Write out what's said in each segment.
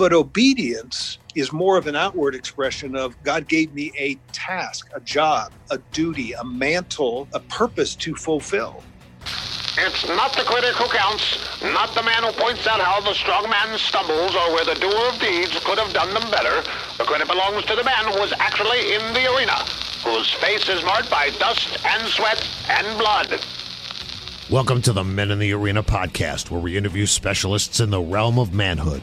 But obedience is more of an outward expression of God gave me a task, a job, a duty, a mantle, a purpose to fulfill. It's not the critic who counts, not the man who points out how the strong man stumbles or where the doer of deeds could have done them better. The credit belongs to the man who was actually in the arena, whose face is marked by dust and sweat and blood. Welcome to the Men in the Arena podcast, where we interview specialists in the realm of manhood.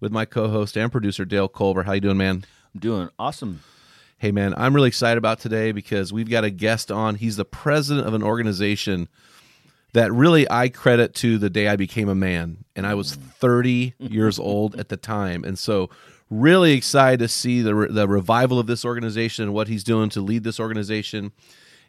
with my co-host and producer Dale Culver. How you doing, man? I'm doing awesome. Hey, man, I'm really excited about today because we've got a guest on. He's the president of an organization that really I credit to the day I became a man, and I was mm. 30 years old at the time, and so really excited to see the the revival of this organization and what he's doing to lead this organization.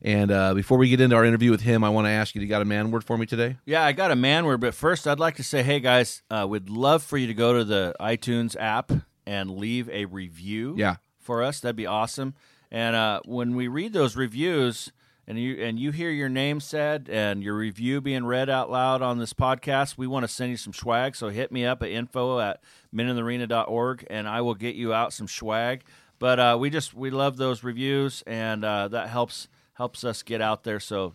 And uh, before we get into our interview with him, I want to ask you: You got a man word for me today? Yeah, I got a man word, but first I'd like to say, hey guys, uh, we'd love for you to go to the iTunes app and leave a review. Yeah. for us, that'd be awesome. And uh, when we read those reviews, and you and you hear your name said and your review being read out loud on this podcast, we want to send you some swag. So hit me up at info at meninthearena.org and I will get you out some swag. But uh, we just we love those reviews and uh, that helps helps us get out there. So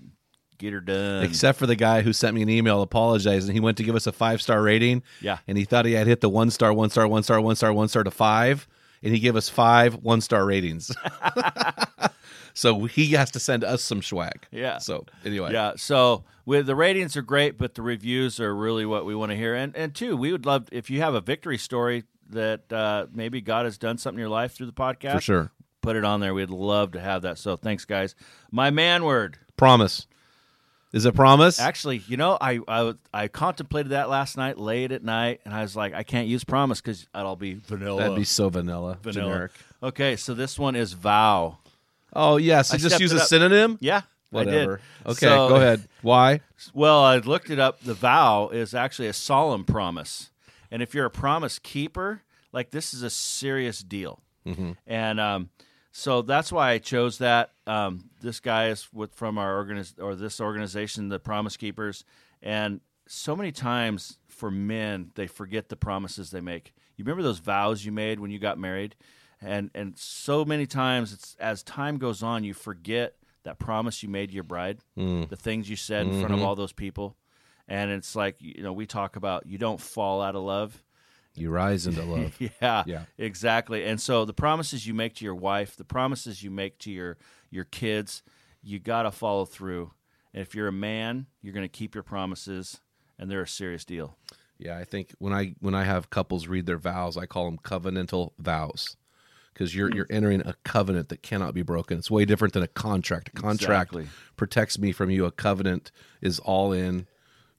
get her done. Except for the guy who sent me an email apologizing. He went to give us a five star rating. Yeah. And he thought he had hit the one star, one star, one star, one star, one star to five. And he gave us five one star ratings. so he has to send us some swag. Yeah. So anyway. Yeah. So with the ratings are great, but the reviews are really what we want to hear. And and two, we would love if you have a victory story that uh, maybe God has done something in your life through the podcast. For sure. Put it on there. We'd love to have that. So thanks, guys. My man word. Promise. Is it promise? Actually, you know, I, I I contemplated that last night, late at night, and I was like, I can't use promise because it'll be vanilla. That'd be so vanilla. vanilla. Generic. Okay, so this one is vow. Oh yeah. So I just use a up. synonym? Yeah, Whatever. I did. Okay, So- go ahead. Why? Well, I looked it up. The vow is actually a solemn promise, and if you're a promise keeper, like this is a serious deal. And um, so that's why I chose that. Um, this guy is with from our organiz- or this organization, the Promise Keepers, and so many times for men they forget the promises they make. You remember those vows you made when you got married, and and so many times it's as time goes on you forget that promise you made your bride, the things you said in front of all those people, and it's like you know we talk about you don't fall out of love. You rise into love. Yeah, Yeah. exactly. And so the promises you make to your wife, the promises you make to your your kids, you got to follow through. And if you're a man, you're going to keep your promises, and they're a serious deal. Yeah, I think when I when I have couples read their vows, I call them covenantal vows because you're hmm. you're entering a covenant that cannot be broken. It's way different than a contract. A contract Exactly. protects me from you. A covenant is all in,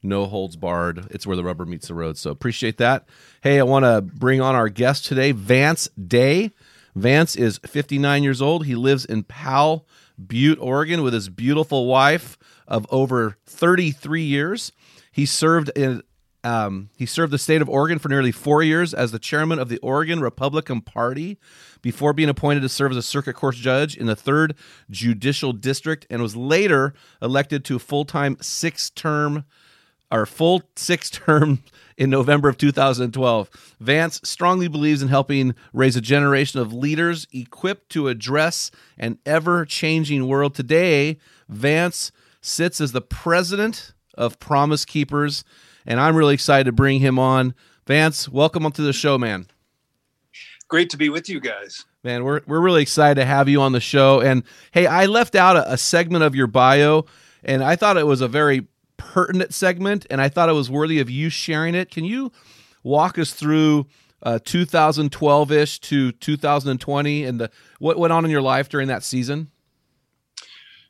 no holds barred. It's where the rubber meets the road. So appreciate that. Hey, I want to bring on our guest today, Vance Day. Vance is 59 years old. He lives in Powell, Butte, Oregon, with his beautiful wife of over 33 years. He served in um, he served the state of Oregon for nearly four years as the chairman of the Oregon Republican Party before being appointed to serve as a circuit court judge in the third judicial district and was later elected to a full time six term or full six term in November of 2012. Vance strongly believes in helping raise a generation of leaders equipped to address an ever changing world. Today, Vance sits as the president of Promise Keepers, and I'm really excited to bring him on. Vance, welcome onto the show, man. Great to be with you guys. Man, we're, we're really excited to have you on the show. And hey, I left out a, a segment of your bio, and I thought it was a very pertinent segment, and I thought it was worthy of you sharing it. Can you walk us through 2012 uh, ish to 2020 and the, what went on in your life during that season?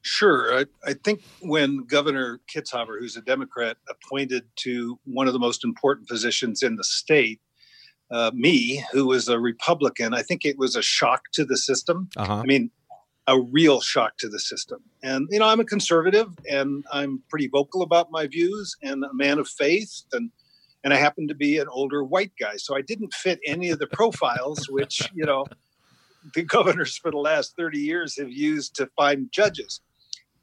Sure. I, I, think when Governor Kitzhaber, who's a Democrat, appointed to one of the most important positions in the state, uh, me, who was a Republican, I think it was a shock to the system. Uh-huh. I mean, a real shock to the system. And, you know, I'm a conservative and I'm pretty vocal about my views and a man of faith. And, and I happen to be an older white guy. So I didn't fit any of the profiles, which, you know, the governors for the last 30 years have used to find judges,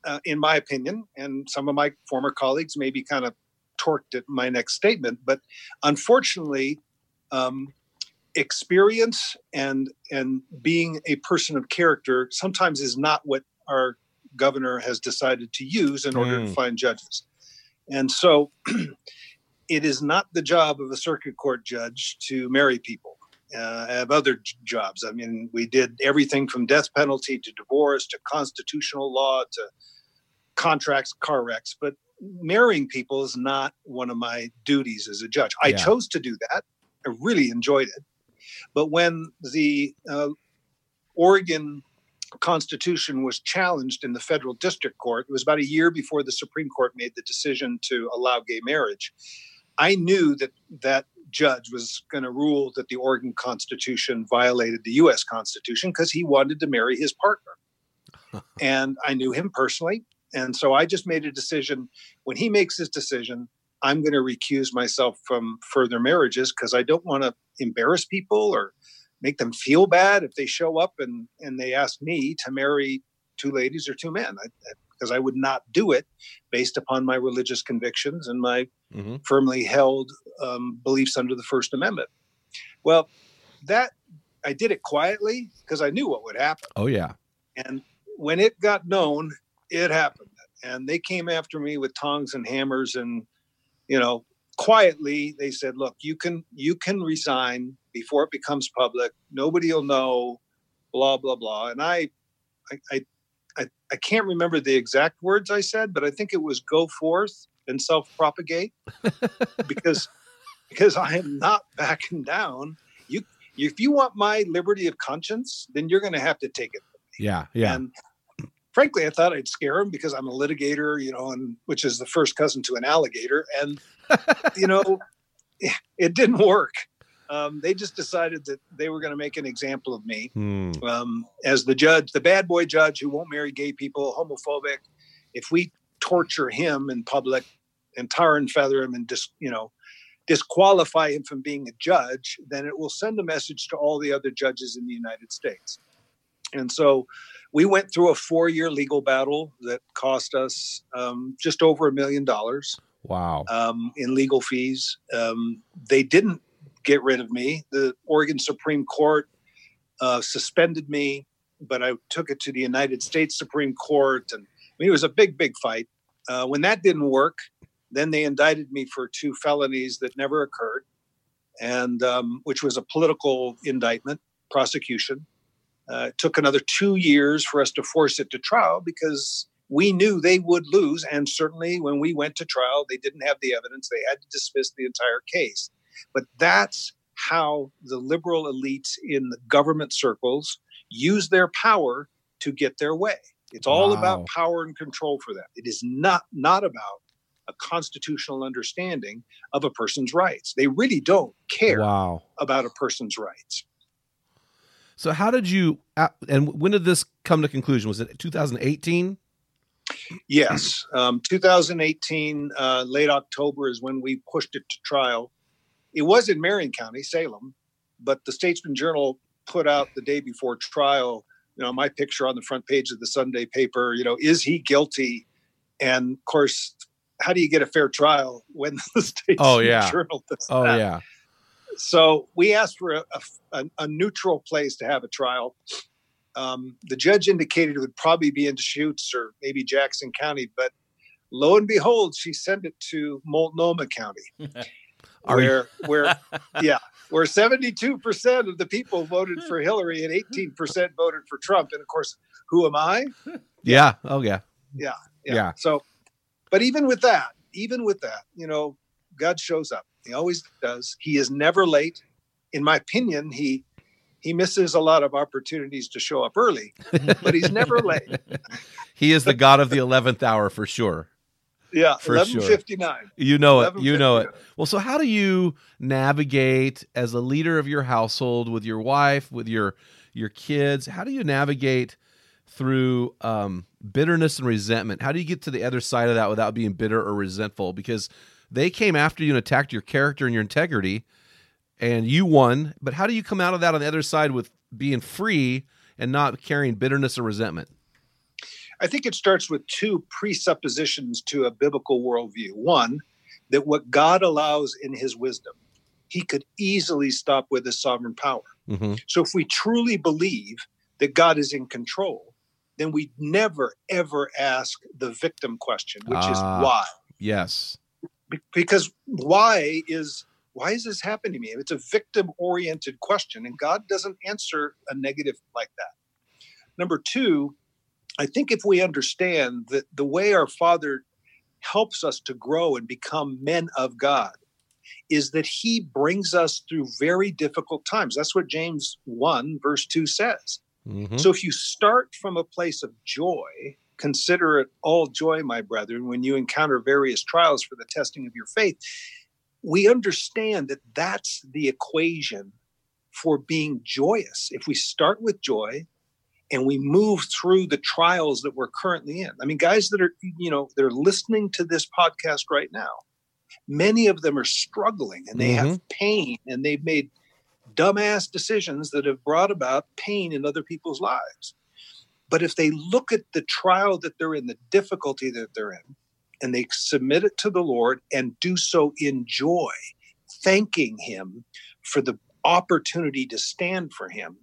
uh, in my opinion. And some of my former colleagues may be kind of torqued at my next statement. But unfortunately, um, experience and and being a person of character sometimes is not what our governor has decided to use in order mm. to find judges. And so it is not the job of a circuit court judge to marry people. Uh, I have other j- jobs. I mean, we did everything from death penalty to divorce to constitutional law to contracts, car wrecks. But marrying people is not one of my duties as a judge. I yeah. chose to do that. I really enjoyed it. But when the uh, Oregon Constitution was challenged in the federal district court, it was about a year before the Supreme Court made the decision to allow gay marriage. I knew that that judge was going to rule that the Oregon Constitution violated the U.S. Constitution because he wanted to marry his partner. and I knew him personally. And so I just made a decision when he makes his decision, I'm going to recuse myself from further marriages because I don't want to embarrass people or make them feel bad if they show up and, and they ask me to marry two ladies or two men because I, I, would not do it based upon my religious convictions and my mm-hmm. firmly held um, beliefs under the First Amendment. Well, that I did it quietly because I knew what would happen. Oh, yeah. And when it got known, it happened. And they came after me with tongs and hammers and you know, quietly they said, "Look, you can you can resign before it becomes public. Nobody will know." Blah blah blah. And I, I, I, I can't remember the exact words I said, but I think it was "go forth and self-propagate," because because I am not backing down. You, if you want my liberty of conscience, then you're going to have to take it. Yeah, yeah. And frankly, I thought I'd scare him because I'm a litigator, you know, and which is the first cousin to an alligator. And, you know, it didn't work. Um, they just decided that they were going to make an example of me hmm. um, as the judge, the bad boy judge who won't marry gay people, homophobic. If we torture him in public and tar and feather him and just, you know, disqualify him from being a judge, then it will send a message to all the other judges in the United States. And so we went through a four year legal battle that cost us um, just over a million dollars. Wow. Um, in legal fees. Um, they didn't get rid of me. The Oregon Supreme Court uh, suspended me, but I took it to the United States Supreme Court. And I mean, it was a big, big fight. Uh, when that didn't work, then they indicted me for two felonies that never occurred, and um, which was a political indictment prosecution uh, it took another two years for us to force it to trial because we knew they would lose. And certainly when we went to trial, they didn't have the evidence. They had to dismiss the entire case. But that's how the liberal elites in the government circles use their power to get their way. It's all wow. about power and control for them. It is not not about a constitutional understanding of a person's rights. They really don't care wow. about a person's rights. So how did you and when did this come to conclusion? Was it 2018? Yes, um, 2018, uh, late October is when we pushed it to trial. It was in Marion County, Salem, but the Statesman Journal put out the day before trial. You know, my picture on the front page of the Sunday paper. You know, is he guilty? And of course, how do you get a fair trial when the state Oh, yeah. journal does Oh that? yeah. So we asked for a, a, a neutral place to have a trial. Um, the judge indicated it would probably be in Deschutes or maybe Jackson County, but lo and behold, she sent it to Multnomah County, where where yeah, where seventy two percent of the people voted for Hillary and eighteen percent voted for Trump. And of course, who am I? Yeah. Oh yeah. Yeah. Yeah. So, but even with that, even with that, you know, God shows up. He always does. He is never late. In my opinion, he he misses a lot of opportunities to show up early, but he's never late. He is the God of the eleventh hour for sure. Yeah, For eleven sure. You know it. You know it. Well, so how do you navigate as a leader of your household with your wife, with your your kids? How do you navigate through um, bitterness and resentment? How do you get to the other side of that without being bitter or resentful? Because they came after you and attacked your character and your integrity, and you won. But how do you come out of that on the other side with being free and not carrying bitterness or resentment? I think it starts with two presuppositions to a biblical worldview. One, that what God allows in his wisdom, he could easily stop with his sovereign power. Mm-hmm. So if we truly believe that God is in control, then we never ever ask the victim question, which is Ah. why. Yes. Be- Because why is why is this happening to me? It's a victim oriented question, and God doesn't answer a negative like that. Number two, I think if we understand that the way our Father helps us to grow and become men of God is that He brings us through very difficult times. That's what James 1, verse 2 says. Mm-hmm. So if you start from a place of joy, consider it all joy, my brethren, when you encounter various trials for the testing of your faith. We understand that that's the equation for being joyous. If we start with joy and we move through the trials that we're currently in. I mean, guys that are, you know, they're listening to this podcast right now. Many of them are struggling and they have mm-hmm. pain and they've made dumbass decisions that have brought about pain in other people's lives. But if they look at the trial that they're in, the difficulty that they're in, and they submit it to the Lord and do so in joy, thanking Him for the opportunity to stand for Him,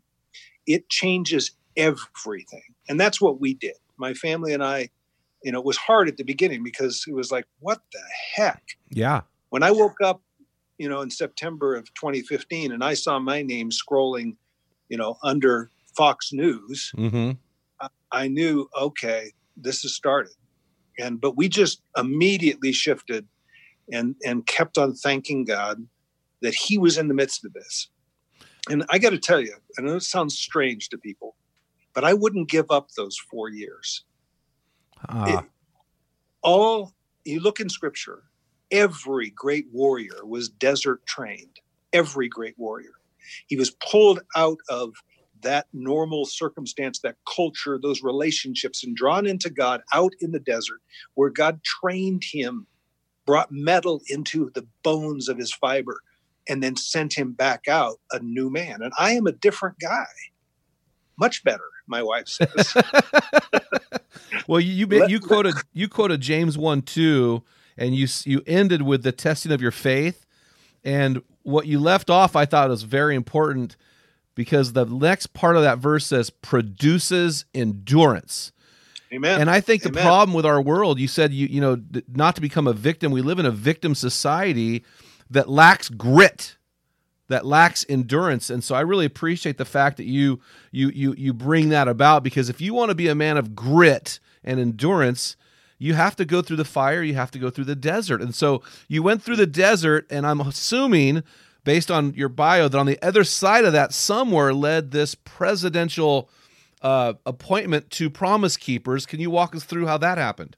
it changes everything. And that's what we did. My family and I, you know, it was hard at the beginning because it was like, what the heck? Yeah. when I woke up, you know, in September of 2015, and I saw my name scrolling, you know, under Fox News, Mm-hmm. I knew, okay, this has started. And but we just immediately shifted and and kept on thanking God that He was in the midst of this. And I got to tell you, I know it sounds strange to people, but I wouldn't give up those four years. Ah, all you look in scripture every great warrior was desert trained every great warrior he was pulled out of that normal circumstance that culture those relationships and drawn into god out in the desert where god trained him brought metal into the bones of his fiber and then sent him back out a new man. And i am a different guy. Much better my wife says. Well, you you, ma- you quoted you quoted James one two, and you you ended with the testing of your faith, and what you left off I thought was very important because the next part of that verse says produces endurance. amen And I think the Amen. problem with our world, you said you you know not to become a victim. We live in a victim society that lacks grit, that lacks endurance, and so I really appreciate the fact that you you you you bring that about because if you want to be a man of grit and endurance, you have to go through the fire, you have to go through the desert, and so you went through the desert, and I'm assuming. Based on your bio, that on the other side of that, somewhere led this presidential uh, appointment to Promise Keepers. Can you walk us through how that happened?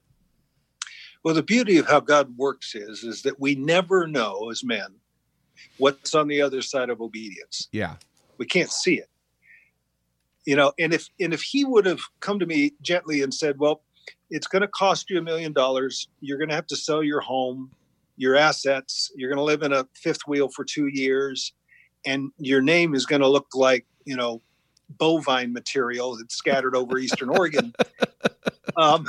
Well, the beauty of how God works is is that we never know as men what's on the other side of obedience. Yeah. We can't see it. You know, and if and if he would have come to me gently and said, "Well, it's going to cost you a million dollars. You're going to have to sell your home, your assets. You're going to live in a fifth wheel for 2 years and your name is going to look like, you know, bovine material that's scattered over eastern Oregon." Um,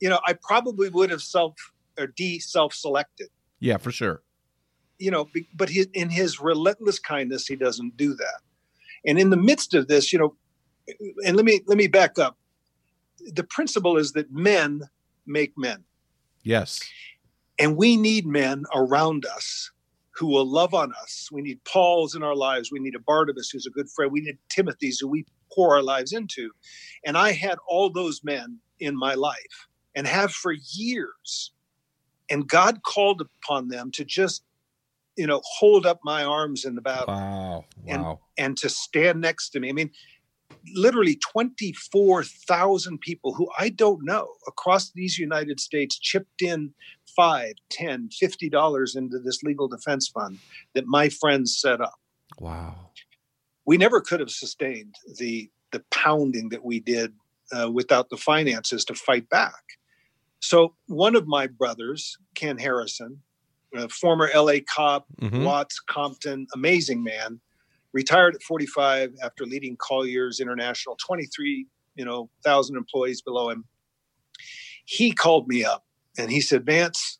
you know, I probably would have self or de self-selected. Yeah, for sure. You know, but he, in his relentless kindness, he doesn't do that. And in the midst of this, you know, and let me let me back up. The principle is that men make men. Yes. And we need men around us who will love on us. We need Pauls in our lives. We need a Barnabas who's a good friend. We need Timothy's who we pour our lives into. And I had all those men in my life and have for years. And God called upon them to just, you know, hold up my arms in the battle. Wow. Wow. And, and to stand next to me. I mean, literally 24,000 people who I don't know across these United States chipped in five, ten, fifty dollars into this legal defense fund that my friends set up. Wow. We never could have sustained the the pounding that we did uh, without the finances to fight back. So one of my brothers, Ken Harrison, former LA cop, mm-hmm. Watts, Compton, amazing man, retired at 45 after leading Colliers International, 23, you know, thousand employees below him. He called me up and he said, Vance,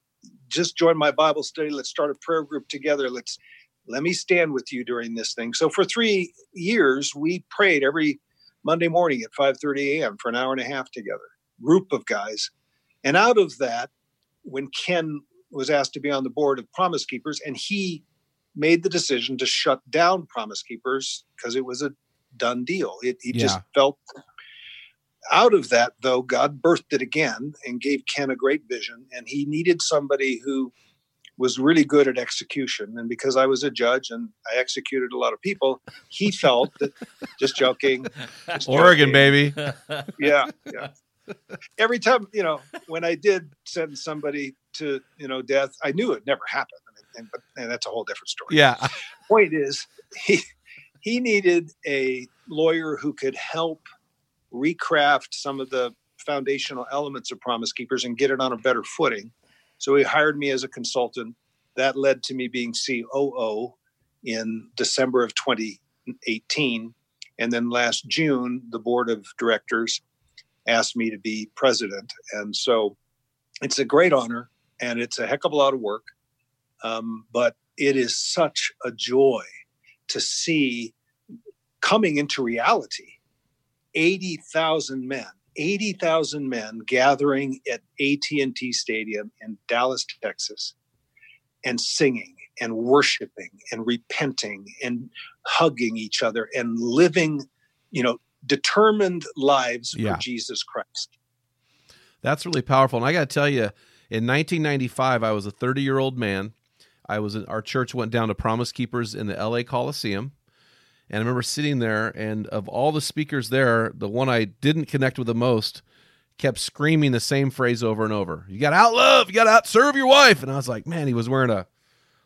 just join my Bible study. Let's start a prayer group together. Let's let me stand with you during this thing. So for three years, we prayed every Monday morning at 5:30 a.m. for an hour and a half together, group of guys. And out of that, when Ken was asked to be on the board of Promise Keepers, and he made the decision to shut down Promise Keepers because it was a done deal. It, he yeah. just felt out of that, though, God birthed it again and gave Ken a great vision. And he needed somebody who was really good at execution. And because I was a judge and I executed a lot of people, he felt that just joking. Just Oregon, joking. baby. Yeah. Yeah. Every time, you know, when I did send somebody to, you know, death, I knew it never happened. I mean, and, and that's a whole different story. Yeah. Point is, he, he needed a lawyer who could help recraft some of the foundational elements of Promise Keepers and get it on a better footing. So he hired me as a consultant. That led to me being COO in December of 2018. And then last June, the board of directors asked me to be president. And so it's a great honor and it's a heck of a lot of work. Um, but it is such a joy to see coming into reality 80,000 men, 80,000 men gathering at AT&T Stadium in Dallas, Texas and singing and worshiping and repenting and hugging each other and living, you know, determined lives yeah. for Jesus Christ. That's really powerful. And I got to tell you, in 1995, I was a 30 year old man. I was in, our church went down to Promise Keepers in the LA Coliseum. And I remember sitting there, and of all the speakers there, the one I didn't connect with the most kept screaming the same phrase over and over. You got to out love, you got to out serve your wife. And I was like, man, he was wearing a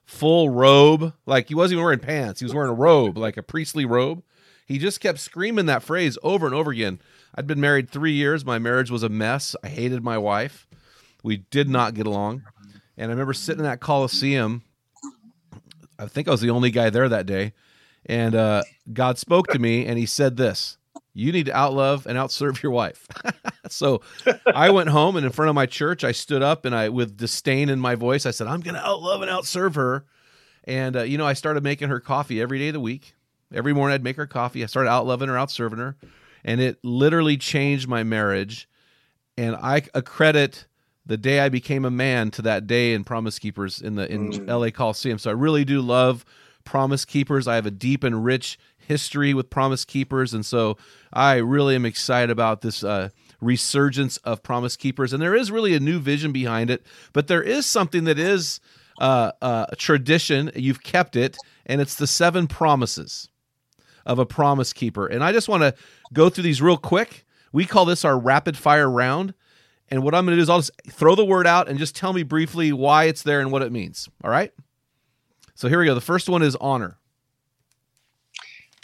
full robe. Like he wasn't even wearing pants. He was wearing a robe, like a priestly robe. He just kept screaming that phrase over and over again. I'd been married three years. My marriage was a mess. I hated my wife. We did not get along. And I remember sitting in that Coliseum. I think I was the only guy there that day and uh, God spoke to me, and He said this: "You need to outlove and outserve your wife." so I went home, and in front of my church, I stood up, and I, with disdain in my voice, I said, "I'm going to outlove and outserve her." And uh, you know, I started making her coffee every day of the week. Every morning, I'd make her coffee. I started outloving her, outserving her, and it literally changed my marriage. And I accredit the day I became a man to that day in Promise Keepers in the in mm. LA Coliseum. So I really do love Promise Keepers. I have a deep and rich history with Promise Keepers, and so I really am excited about this uh, resurgence of Promise Keepers. And there is really a new vision behind it, but there is something that is uh, uh, a tradition. You've kept it, and it's the seven promises of a Promise Keeper. And I just want to go through these real quick. We call this our rapid fire round. And what I'm going to do is I'll just throw the word out and just tell me briefly why it's there and what it means. All right? So here we go. The first one is honor.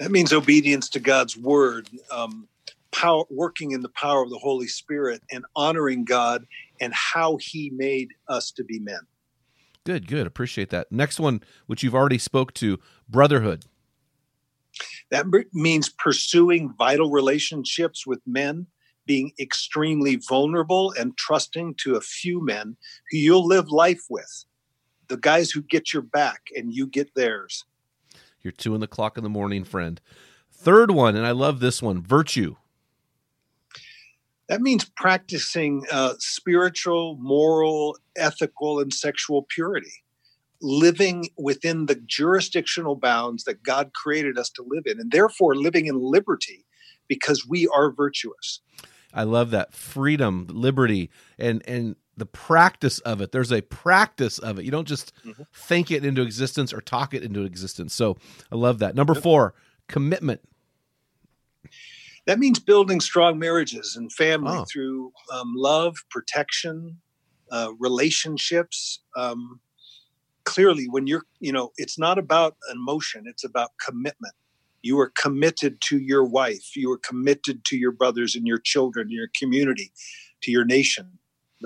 That means obedience to God's word, um, power, working in the power of the Holy Spirit, and honoring God and how He made us to be men. Good, good. Appreciate that. Next one, which you've already spoke to, brotherhood. That means pursuing vital relationships with men being extremely vulnerable and trusting to a few men who you'll live life with. The guys who get your back and you get theirs. Your two in the clock in the morning friend. Third one, and I love this one virtue. That means practicing uh, spiritual, moral, ethical, and sexual purity, living within the jurisdictional bounds that God created us to live in, and therefore living in liberty because we are virtuous. I love that freedom, liberty, and and the practice of it. There's a practice of it. You don't just mm-hmm. think it into existence or talk it into existence. So I love that. Number four, commitment. That means building strong marriages and family oh. through um, love, protection, uh, relationships. Um, clearly, when you're, you know, it's not about emotion; it's about commitment. You are committed to your wife. You are committed to your brothers and your children, your community, to your nation,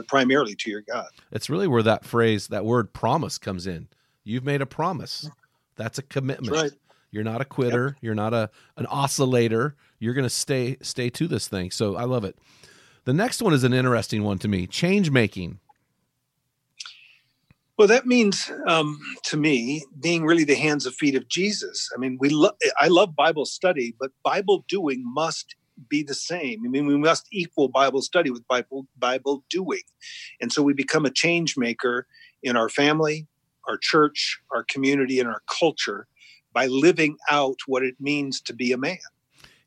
primarily to your God. It's really where that phrase, that word promise comes in. You've made a promise. That's a commitment. That's right. You're not a quitter. Yep. You're not a an oscillator. You're going to stay stay to this thing. So I love it. The next one is an interesting one to me. Change making. Well, that means um, to me being really the hands and feet of Jesus. I mean, we lo- I love Bible study, but Bible doing must be the same. I mean, we must equal Bible study with Bible Bible doing, and so we become a change maker in our family, our church, our community, and our culture by living out what it means to be a man.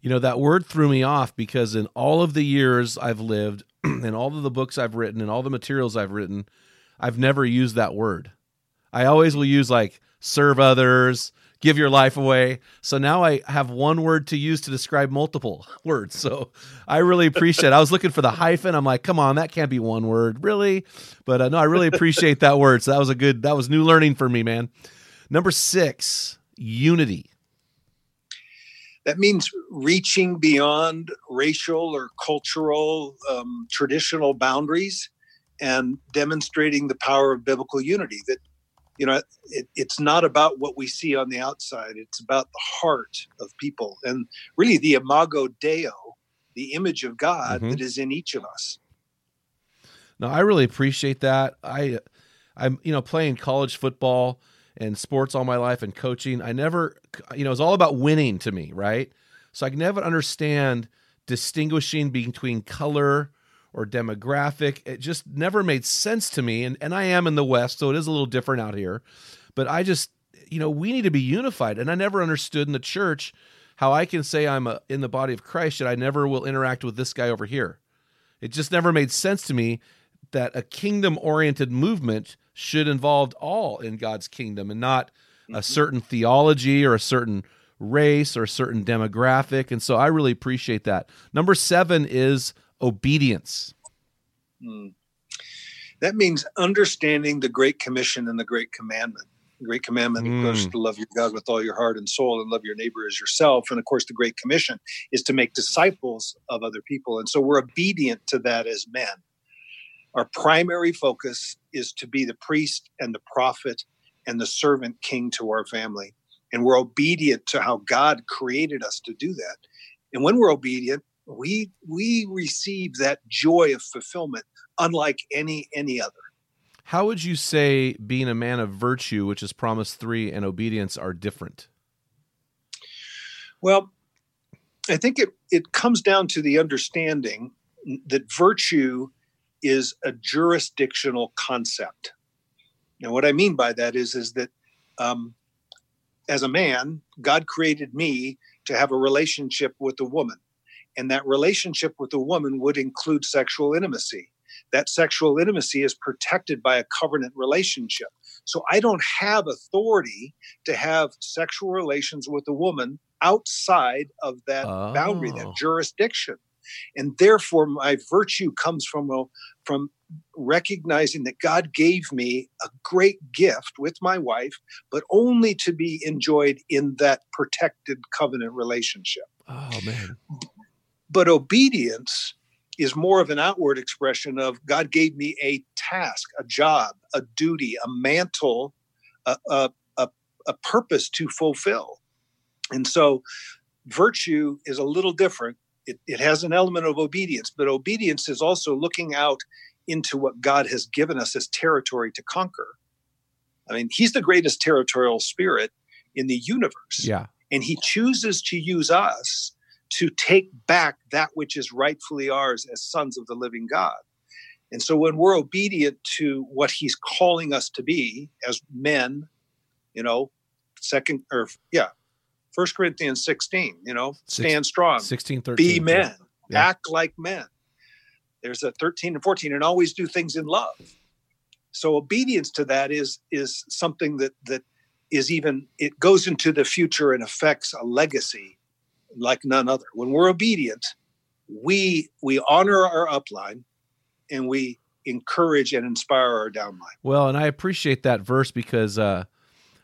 You know, that word threw me off because in all of the years I've lived, and all of the books I've written, and all the materials I've written I've never used that word. I always will use like serve others, give your life away. So now I have one word to use to describe multiple words. So I really appreciate it. I was looking for the hyphen. I'm like, come on, that can't be one word, really? But uh, no, I really appreciate that word. So that was a good, that was new learning for me, man. Number six, unity. That means reaching beyond racial or cultural, um, traditional boundaries and demonstrating the power of biblical unity that you know it, it's not about what we see on the outside it's about the heart of people and really the imago Deo, the image of god mm-hmm. that is in each of us. No i really appreciate that. I i'm you know playing college football and sports all my life and coaching i never you know it's all about winning to me right? So i can never understand distinguishing between color or demographic. It just never made sense to me. And, and I am in the West, so it is a little different out here. But I just, you know, we need to be unified. And I never understood in the church how I can say I'm a, in the body of Christ, yet I never will interact with this guy over here. It just never made sense to me that a kingdom oriented movement should involve all in God's kingdom and not a mm-hmm. certain theology or a certain race or a certain demographic. And so I really appreciate that. Number seven is obedience? Hmm. That means understanding the Great Commission and the Great Commandment. The Great Commandment, course, hmm. to love your God with all your heart and soul and love your neighbor as yourself. And of course, the Great Commission is to make disciples of other people. And so we're obedient to that as men. Our primary focus is to be the priest and the prophet and the servant king to our family. And we're obedient to how God created us to do that. And when we're obedient, we we receive that joy of fulfillment unlike any any other. How would you say being a man of virtue which is promise 3 and obedience are different? Well i think it it comes down to the understanding that virtue is a jurisdictional concept. Now what i mean by that is is that um, as a man god created me to have a relationship with a woman and that relationship with a woman would include sexual intimacy. That sexual intimacy is protected by a covenant relationship. So I don't have authority to have sexual relations with a woman outside of that oh. boundary, that oh. jurisdiction. And therefore, my virtue comes from a, from recognizing that God gave me a great gift with my wife, but only to be enjoyed in that protected covenant relationship. Oh man. But obedience is more of an outward expression of God gave me a task, a job, a duty, a mantle, a, a, a, a purpose to fulfill. And so virtue is a little different. it, it has an element of obedience, but obedience is also looking out into what God has given us as territory to conquer. I mean, He's the greatest territorial spirit in the universe. Yeah. And He chooses to use us to take back that which is rightfully ours as sons of the living God. And so when we're obedient to what He's calling us to be as men, you know, second or yeah, First Corinthians 16, you know, stand strong, 16, 13. be men, Yeah. act like men. There's a 13 and 14, and always do things in love. So obedience to that is is something that that is even it goes into the future and affects a legacy like none other. When we're obedient, we we honor our upline and we encourage and inspire our downline. Well, and I appreciate that verse because, uh,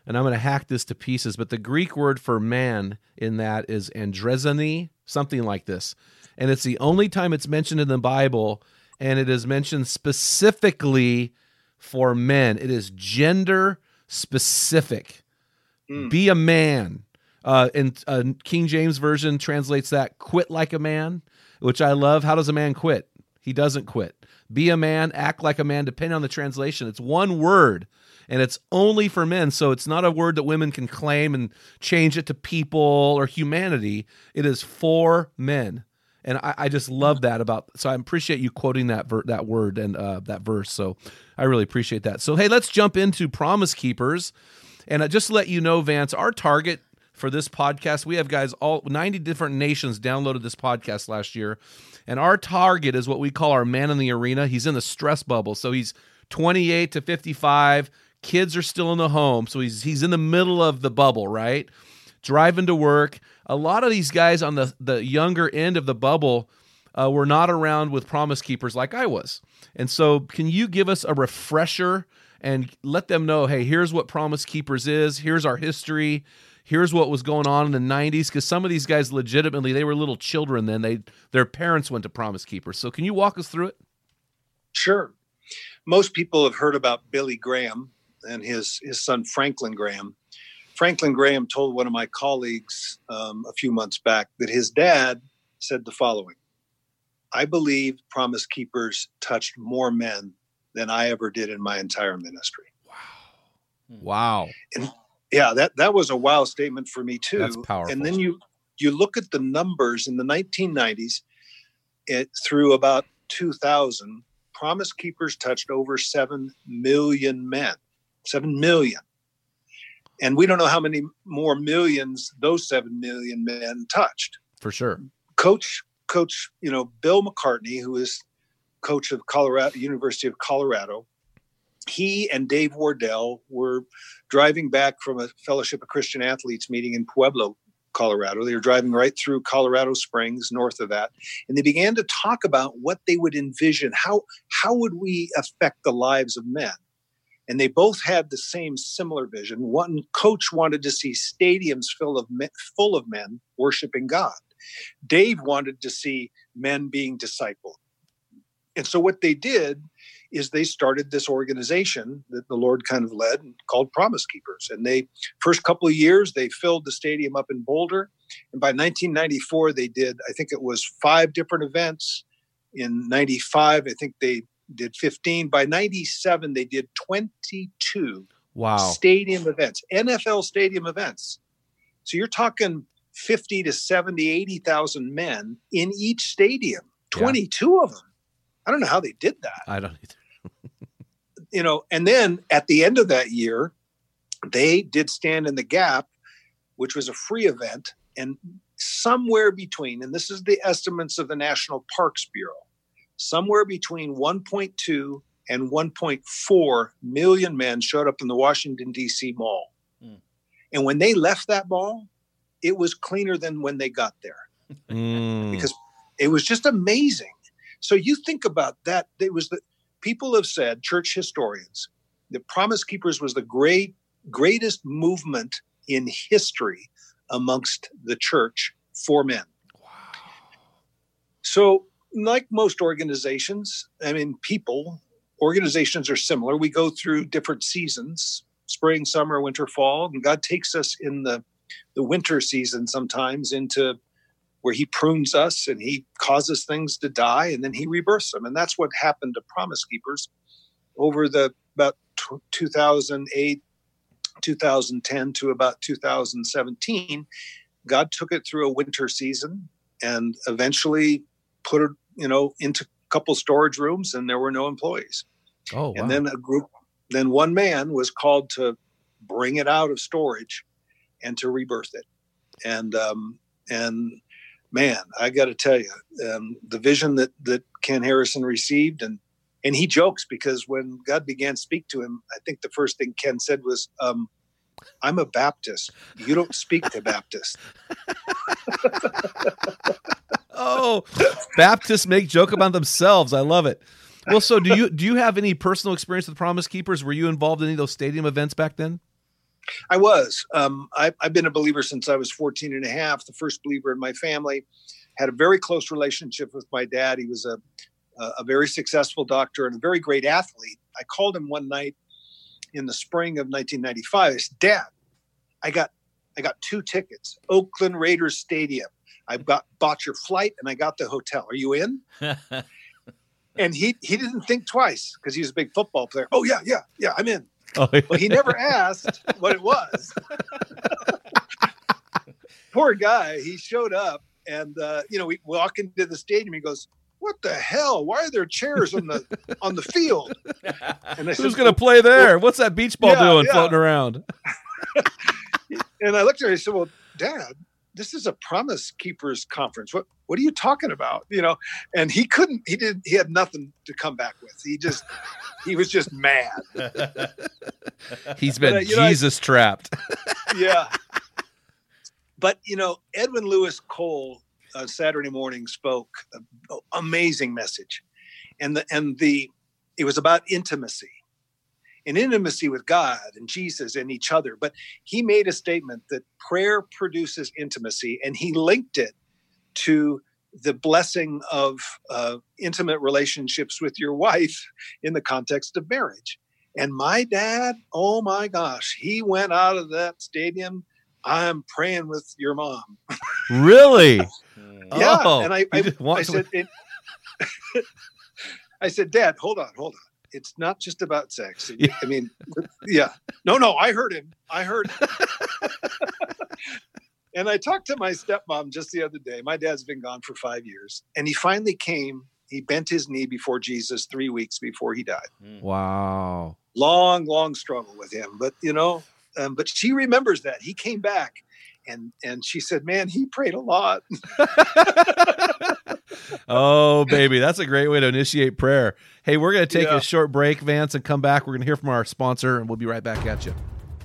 and I'm going to hack this to pieces, but the Greek word for man in that is andrezani, something like this. And it's the only time it's mentioned in the Bible, and it is mentioned specifically for men. It is gender specific. Mm. Be a man. Uh, and uh, King James Version translates that quit like a man, which I love. How does a man quit? He doesn't quit. Be a man, act like a man, depending on the translation. It's one word and it's only for men. So it's not a word that women can claim and change it to people or humanity. It is for men. And I, I just love that about. So I appreciate you quoting that ver- that word and uh, that verse. So I really appreciate that. So hey, let's jump into Promise Keepers, and uh, just to let you know, Vance, our target for this podcast, we have guys all 90 different nations downloaded this podcast last year, and our target is what we call our man in the arena. He's in the stress bubble, so he's 28 to 55. Kids are still in the home, so he's he's in the middle of the bubble, right? Driving to work. A lot of these guys on the the younger end of the bubble uh, were not around with Promise Keepers like I was, and so can you give us a refresher and let them know, hey, here's what Promise Keepers is. Here's our history. Here's what was going on in the 90s because some of these guys legitimately they were little children then they their parents went to Promise Keepers. So can you walk us through it? Sure. Most people have heard about Billy Graham and his his son Franklin Graham. Franklin Graham told one of my colleagues um, a few months back that his dad said the following: "I believe Promise Keepers touched more men than I ever did in my entire ministry." Wow. Wow. Yeah, that that was a wow statement for me too. That's powerful. And then you you look at the numbers in the 1990s, it through about 2000, Promise Keepers touched over seven million men, seven million, and we don't know how many more millions those seven million men touched. For sure. Coach, Coach, you know Bill McCartney, who is coach of Colorado University of Colorado, he and Dave Wardell were driving back from a Fellowship of Christian Athletes meeting in Pueblo, Colorado. They were driving right through Colorado Springs, north of that, and they began to talk about what they would envision how how would we affect the lives of men. And they both had the same similar vision. One coach wanted to see stadiums full of men, full of men worshiping God. Dave wanted to see men being discipled. And so what they did is they started this organization that the Lord kind of led and called Promise Keepers. And they first couple of years they filled the stadium up in Boulder. And by 1994 they did I think it was five different events. In 95 I think they did 15. By 97 they did 22 Wow. stadium events, NFL stadium events. So you're talking 50 to 70, 80,000 men in each stadium, 22 of them. I don't know how they did that I don't either. You know, and then at the end of that year, they did stand in the gap, which was a free event, and somewhere between, and this is the estimates of the National Parks Bureau, somewhere between 1.2 and 1.4 million men showed up in the Washington D.C. mall, Mm. and when they left that mall, it was cleaner than when they got there Mm. because it was just amazing. So you think about that. It was the people have said, church historians, that Promise Keepers was the great, greatest movement in history amongst the church for men. So, like most organizations, I mean, people, organizations are similar. We go through different seasons spring, summer, winter, fall, and God takes us in the, the winter season sometimes into where he prunes us and he causes things to die and then he rebirths them. And that's what happened to Promise Keepers over the about 2008, 2010 to about 2017. God took it through a winter season and eventually put it, you know, into a couple storage rooms and there were no employees. Oh, wow. And then a group, then one man was called to bring it out of storage and to rebirth it. And, um, and man, I got to tell you, um, the vision that, that Ken Harrison received and, and he jokes because when God began to speak to him, I think the first thing Ken said was, um, I'm a Baptist. You don't speak to Baptists. oh, Baptists make joke about themselves. I love it. Well, so do you do you have any personal experience with Promise Keepers? Were you involved in any of those stadium events back then? I was. Um, I, I've been a believer since I was 14 and a half, the first believer in my family. Had a very close relationship with my dad. He was a, a very successful doctor and a very great athlete. I called him one night in the spring of 1995. I said, Dad, I got I got two tickets, Oakland Raiders Stadium. I got bought your flight and I got the hotel. Are you in? and he he didn't think twice because he was a big football player. Oh yeah, yeah, yeah, I'm in. Oh, yeah. Well, he never asked what it was. Poor guy. He showed up, and uh, you know, we walk into the stadium. He goes, "What the hell? Why are there chairs on the on the field?" And I Who's going to play there? What's that beach ball Yeah, doing yeah. floating around? And I looked at him. and I said, "Well, Dad, this is a Promise Keepers conference. What what are you talking about? You know?" And he couldn't. He did. He had nothing to come back with. He just he was just mad. He's been But, uh, you know, Jesus trapped. yeah. But you know, Edwin Louis Cole uh, Saturday morning spoke an amazing message, and the and the it was about intimacy, intimacy with God and Jesus and each other. But he made a statement that prayer produces intimacy, and he linked it to the blessing of uh, intimate relationships with your wife in the context of marriage. And my dad, oh my gosh, he went out of that stadium. I'm praying with your mom. really? Yeah, Oh, and I, I, I said, it, I said, Dad, hold on, hold on. It's not just about sex. Yeah. I mean, yeah, no, no, I heard him. I heard. and I talked to my stepmom just the other day. My dad's been gone for five years, and he finally came. He bent his knee before Jesus three weeks before he died. Wow. long, long struggle with him. But you know, um, but she remembers that he came back, and and she said, "Man, he prayed a lot." Oh, baby, that's a great way to initiate prayer. Hey, we're going to take Yeah. a short break, Vance, and come back. We're going to hear from our sponsor, and we'll be right back at you.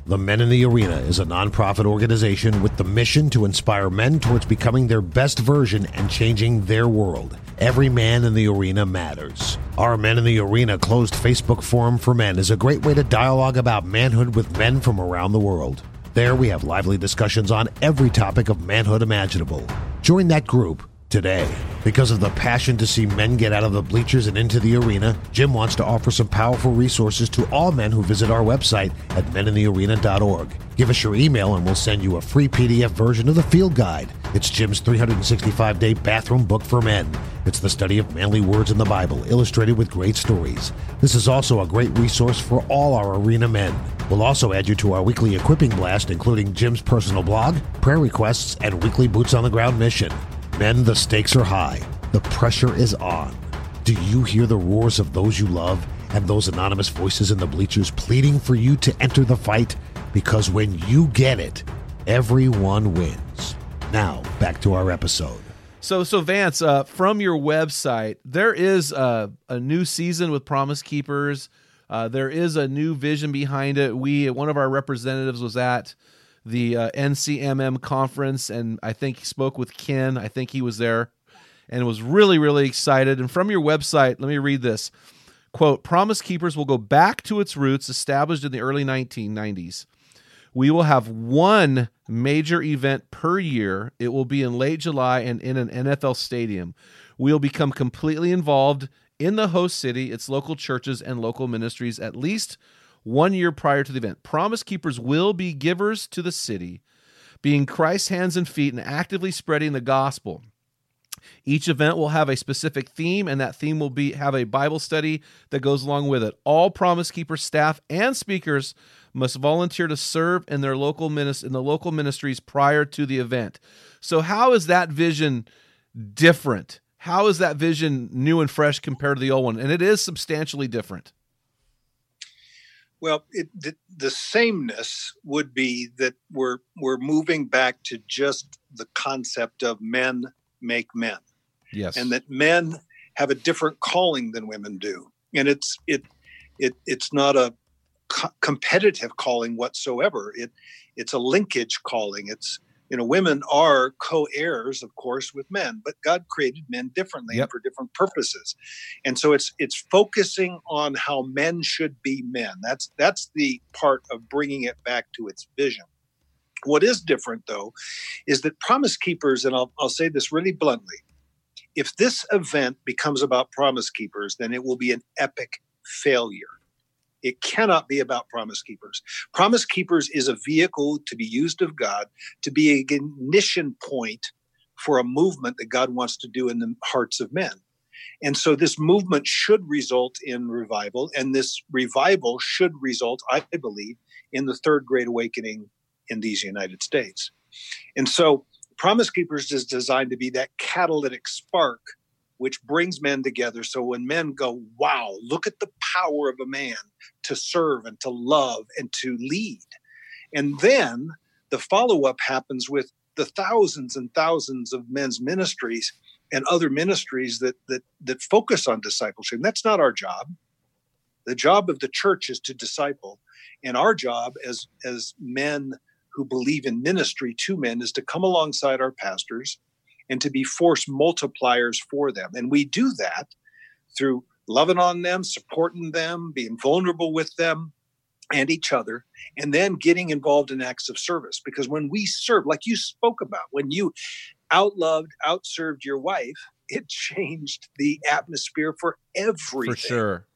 The Men in the Arena is a nonprofit organization with the mission to inspire men towards becoming their best version and changing their world. Every man in the arena matters. Our Men in the Arena closed Facebook forum for men is a great way to dialogue about manhood with men from around the world. There we have lively discussions on every topic of manhood imaginable. Join that group today. Because of the passion to see men get out of the bleachers and into the arena, Jim wants to offer some powerful resources to all men who visit our website at meninthearena.org. Give us your email and we'll send you a free PDF version of the field guide. It's Jim's 365 day bathroom book for men. It's the study of manly words in the Bible, illustrated with great stories. This is also a great resource for all our arena men. We'll also add you to our weekly equipping blast, including Jim's personal blog, prayer requests, and weekly boots on the ground mission. Men, the stakes are high. The pressure is on. Do you hear the roars of those you love and those anonymous voices in the bleachers pleading for you to enter the fight? Because when you get it, everyone wins. Now, back to our episode. So, so Vance, uh, from your website, there is a, a new season with Promise Keepers. Uh, there is a new vision behind it. We, one of our representatives, was at the uh, NCMM conference, and I think he spoke with Ken. I think he was there, and was really, really excited. And from your website, let me read this quote: "Promise Keepers will go back to its roots, established in the early 1990s." We will have one major event per year. It will be in late July and in an NFL stadium. We'll become completely involved in the host city, its local churches, and local ministries at least one year prior to the event. Promise Keepers will be givers to the city, being Christ's hands and feet and actively spreading the gospel. Each event will have a specific theme, and that theme will be have a Bible study that goes along with it. All Promise Keeper staff and speakers must volunteer to serve in their local minis- in the local ministries prior to the event. So, how is that vision different? How is that vision new and fresh compared to the old one? And it is substantially different. Well, it, the, the sameness would be that we're we're moving back to just the concept of men make men. Yes. And that men have a different calling than women do. And it's it it it's not a co- competitive calling whatsoever. It it's a linkage calling. It's you know women are co-heirs of course with men but god created men differently Yep. and for different purposes. And so it's it's focusing on how men should be men. That's that's the part of bringing it back to its vision. What is different though is that promise keepers and i'll, I'll say this really bluntly if this event becomes about promise keepers then it will be an epic failure it cannot be about promise keepers promise keepers is a vehicle to be used of god to be a ignition point for a movement that God wants to do in the hearts of men. And so this movement should result in revival, and this revival should result, I believe, in the third great awakening in these United States. And so Promise Keepers is designed to be that catalytic spark which brings men together. So when men go, wow, look at the power of a man to serve and to love and to lead. And then the follow up happens with the thousands and thousands of men's ministries and other ministries that that that focus on discipleship. And that's not our job. The job of the church is to disciple, and our job as as men who believe in ministry to men is to come alongside our pastors and to be force multipliers for them. And we do that through loving on them, supporting them, being vulnerable with them, and each other, and then getting involved in acts of service. Because when we serve, like you spoke about, when you outloved, outserved your wife, it changed the atmosphere for everything. For sure.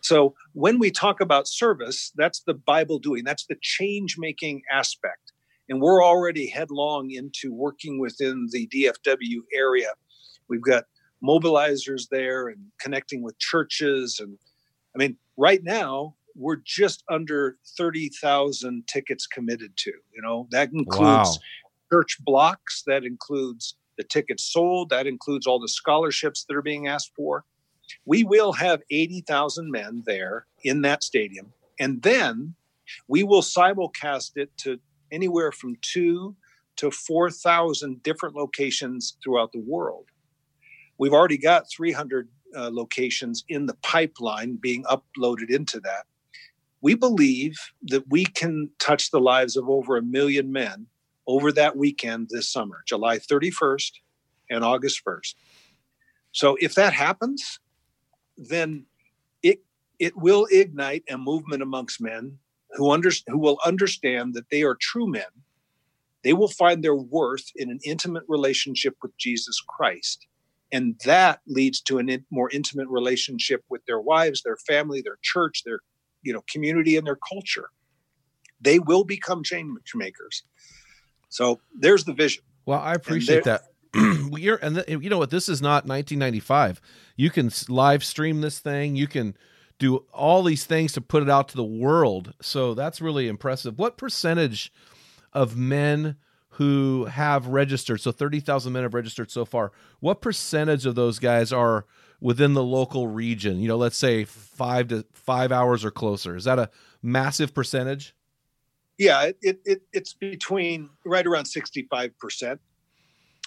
So when we talk about service, that's the Bible doing, that's the change making aspect. And we're already headlong into working within the DFW area. We've got mobilizers there and connecting with churches. And I mean, right now, we're just under 30,000 tickets committed to. You know, that includes Wow. church blocks, that includes the tickets sold, that includes all the scholarships that are being asked for. We will have 80,000 men there in that stadium. And then we will simulcast it to anywhere from two to 4,000 different locations throughout the world. We've already got 300 uh, locations in the pipeline being uploaded into that. We believe that we can touch the lives of over a million men over that weekend this summer, July 31st and August 1st. So if that happens, then it it will ignite a movement amongst men who under, who will understand that they are true men. They will find their worth in an intimate relationship with Jesus Christ. And that leads to a in, more intimate relationship with their wives, their family, their church, their you know community and their culture. They will become change makers. So there's the vision. Well, I appreciate that. You're, and th- you know what? This is not 1995. You can live stream this thing. You can do all these things to put it out to the world. So that's really impressive. What percentage of men who have registered, so 30,000 men have registered so far, what percentage of those guys are within the local region? You know, let's say five to five hours or closer. Is that a massive percentage? Yeah, it, it, it it's between right around 65%.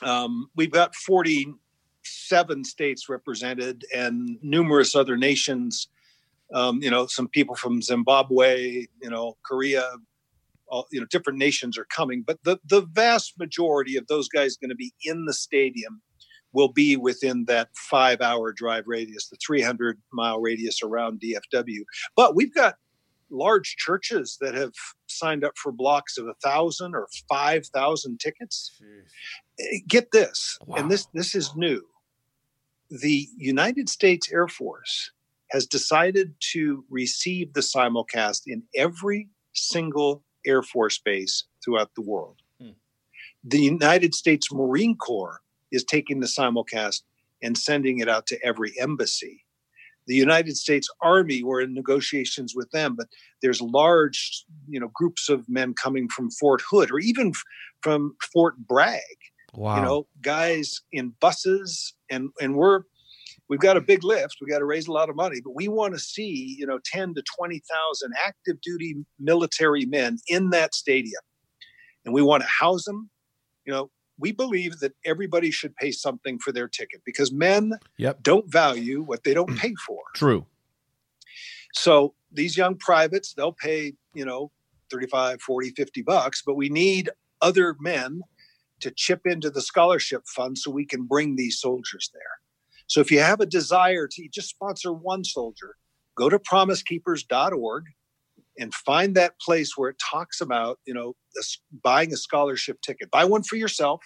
Um, we've got 47 states represented and numerous other nations. Um, you know, some people from Zimbabwe, you know, Korea, all, you know, different nations are coming. But the, the vast majority of those guys going to be in the stadium will be within that five hour drive radius, the 300 mile radius around DFW. But we've got large churches that have signed up for blocks of a thousand or five thousand tickets. Eh, Get this, Wow. and this this is new. The United States Air Force has decided to receive the simulcast in every single Air Force base throughout the world. Hmm. The United States Marine Corps is taking the simulcast and sending it out to every embassy. The United States Army, we're in negotiations with them, but there's large, you know, groups of men coming from Fort Hood or even from Fort Bragg. Wow. You know, guys in buses, and and we're we've got a big lift. we've got to raise a lot of money, but we want to see you know ten to twenty thousand active duty military men in that stadium, and we want to house them. You know, we believe that everybody should pay something for their ticket because men Yep. don't value what they don't mm. pay for. True. So these young privates, they'll pay, you know, 35, 40, 50 bucks, but we need other men to chip into the scholarship fund so we can bring these soldiers there. So if you have a desire to just sponsor one soldier, go to promisekeepers.org and find that place where it talks about, you know, buying a scholarship ticket. Buy one for yourself,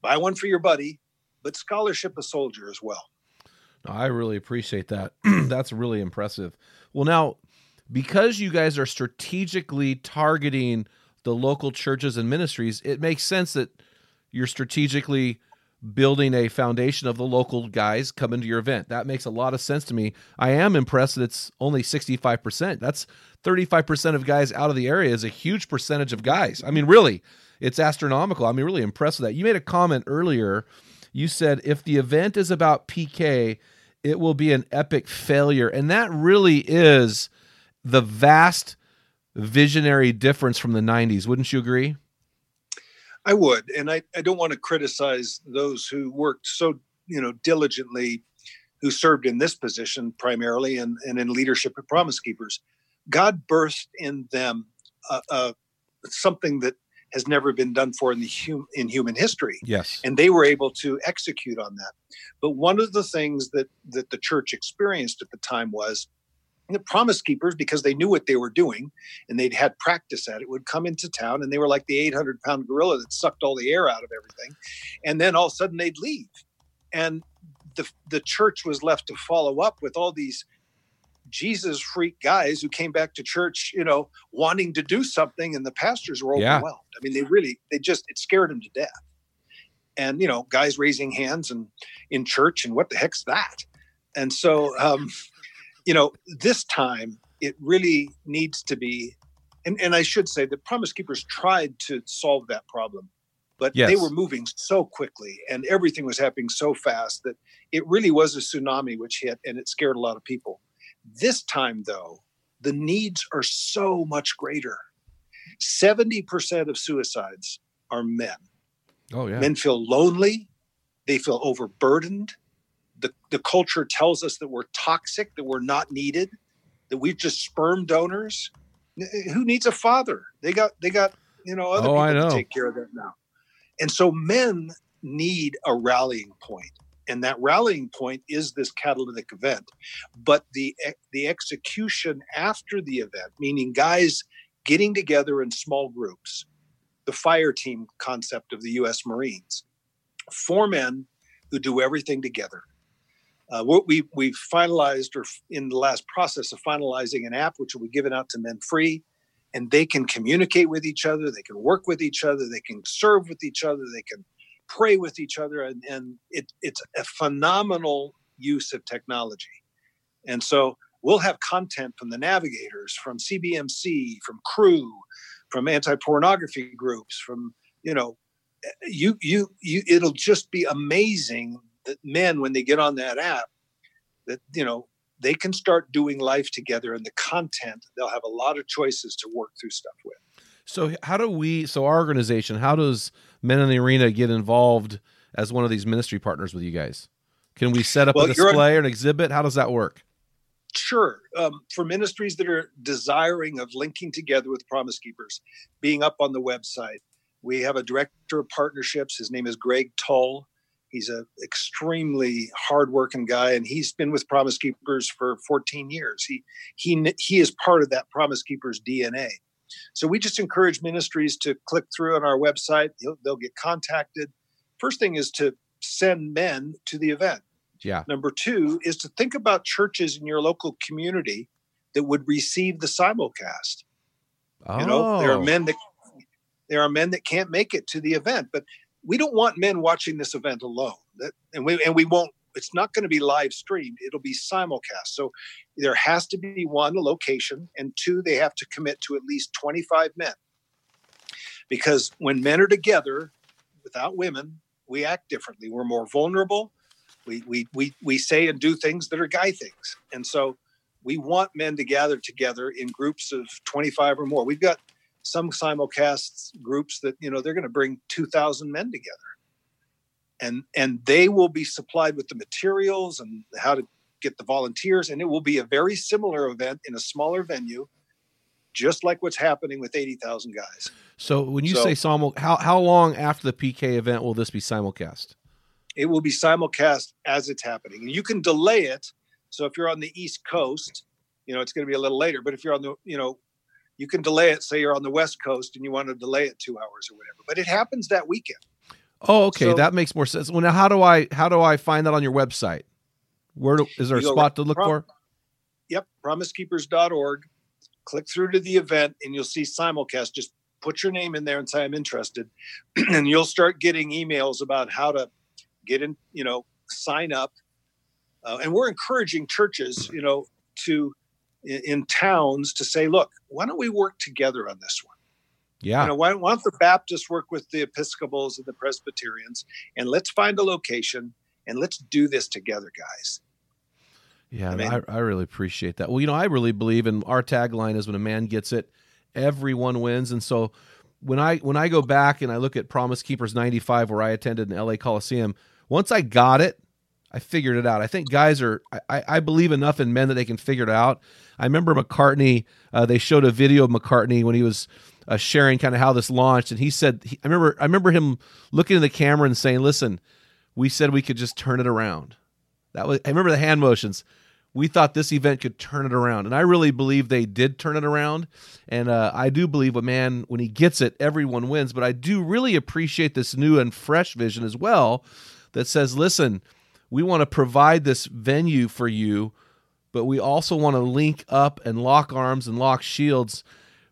buy one for your buddy, but scholarship a soldier as well. No, I really appreciate that. That's really impressive. Well, now, because you guys are strategically targeting the local churches and ministries, it makes sense that you're strategically building a foundation of the local guys coming to your event. That makes a lot of sense to me. I am impressed that it's only 65%. That's 35% of guys out of the area is a huge percentage of guys. I mean, really, it's astronomical. I mean, really impressed with that. You made a comment earlier. You said if the event is about PK, it will be an epic failure. And that really is the vast visionary difference from the 90s. Wouldn't you agree? I would, and I, I don't want to criticize those who worked so you know diligently, who served in this position primarily and, and in leadership at Promise Keepers. God birthed in them uh, uh, something that has never been done for in the hum- in human history, Yes. and they were able to execute on that. But one of the things that that the church experienced at the time was the promise keepers because they knew what they were doing and they'd had practice at it would come into town and they were like the 800 pound gorilla that sucked all the air out of everything. And then all of a sudden they'd leave. And the, the church was left to follow up with all these jesus freak guys who came back to church you know wanting to do something and the pastors were Yeah. overwhelmed. I mean they really they just it scared them to death. And you know guys raising hands and in church and what the heck's that? And so um you know this time it really needs to be and, and i should say that promise keepers tried to solve that problem but they were moving so quickly and everything was happening so fast that it really was a tsunami which hit and it scared a lot of people this time though the needs are so much greater 70% of suicides are men Oh, yeah. Men feel lonely. They feel overburdened. The, the culture tells us that we're toxic, that we're not needed, that we're just sperm donors. Who needs a father? They got they got you know other Oh, people to take care of that now. And so men need a rallying point, and that rallying point is this catalytic event. But the the execution after the event, meaning guys getting together in small groups, the fire team concept of the U.S. Marines. Four men who do everything together. Uh, what we we finalized, or in the last process of finalizing an app, which will be given out to men free, and they can communicate with each other, they can work with each other, they can serve with each other, they can pray with each other, and, and it, it's a phenomenal use of technology. And so we'll have content from the navigators, from CBMC, from Cru, from anti-pornography groups, from you know, you you you. It'll just be amazing that men, when they get on that app, that you know they can start doing life together, and the content they'll have a lot of choices to work through stuff with. So how do we? So our organization, how does Men in the Arena get involved as one of these ministry partners with you guys? Can we set up Well, a display or an exhibit? How does that work? Sure. Um, for ministries that are desiring of linking together with Promise Keepers, being up on the website, we have a director of partnerships. His name is Greg Tull. He's an extremely hardworking guy, and he's been with Promise Keepers for 14 years. He he he is part of that Promise Keepers DNA. So we just encourage ministries to click through on our website. They'll, they'll get contacted. First thing is to send men to the event. Yeah. Number two is to think about churches in your local community that would receive the simulcast. Oh, You know, there are oh. men that there are men that can't make it to the event, but we don't want men watching this event alone. That, and we and we won't. It's not going to be live streamed. It'll be simulcast. So there has to be one a location, and two they have to commit to at least 25 men. Because when men are together, without women, we act differently. We're more vulnerable. We we we we say and do things that are guy things, and so we want men to gather together in groups of 25 or more. We've got some simulcasts groups that you know they're going to bring 2000 men together and and they will be supplied with the materials and how to get the volunteers and it will be a very similar event in a smaller venue just like what's happening with 80,000 guys. So when you so, say simul how how long after the PK event will this be simulcast? It will be simulcast as it's happening. And you can delay it. So if you're on the East Coast, you know, it's going to be a little later, but if you're on the, you know, you can delay it. Say you're on the West Coast and you want to delay it two hours or whatever, but it happens that weekend. Oh, okay, so, that makes more sense. Well, now how do I how do I find that on your website? Where do, is there a spot right, to look prom- for? Yep, promisekeepers.org. Click through to the event and you'll see simulcast. Just put your name in there and say I'm interested, and you'll start getting emails about how to get in. You know, sign up. Uh, and we're encouraging churches, you know, to in, in, towns to say, look, why don't we work together on this one? Yeah. You know, why, why don't the Baptists work with the Episcopals and the Presbyterians and let's find a location and let's do this together, guys. Yeah, I, mean, I, I really appreciate that. Well, you know, I really believe in our tagline is when a man gets it, everyone wins. And so when I when I go back and I look at Promise Keepers 95 where I attended in LA Coliseum, once I got it, I figured it out. I think guys are. I, I believe enough in men that they can figure it out. I remember McCartney. Uh, they showed a video of McCartney when he was uh, sharing kind of how this launched, and he said, he, "I remember. I remember him looking at the camera and saying, "Listen, we said we could just turn it around." That was. I remember the hand motions. We thought this event could turn it around, and I really believe they did turn it around. And uh, I do believe a man when he gets it, everyone wins. But I do really appreciate this new and fresh vision as well, that says, "Listen." We want to provide this venue for you, but we also want to link up and lock arms and lock shields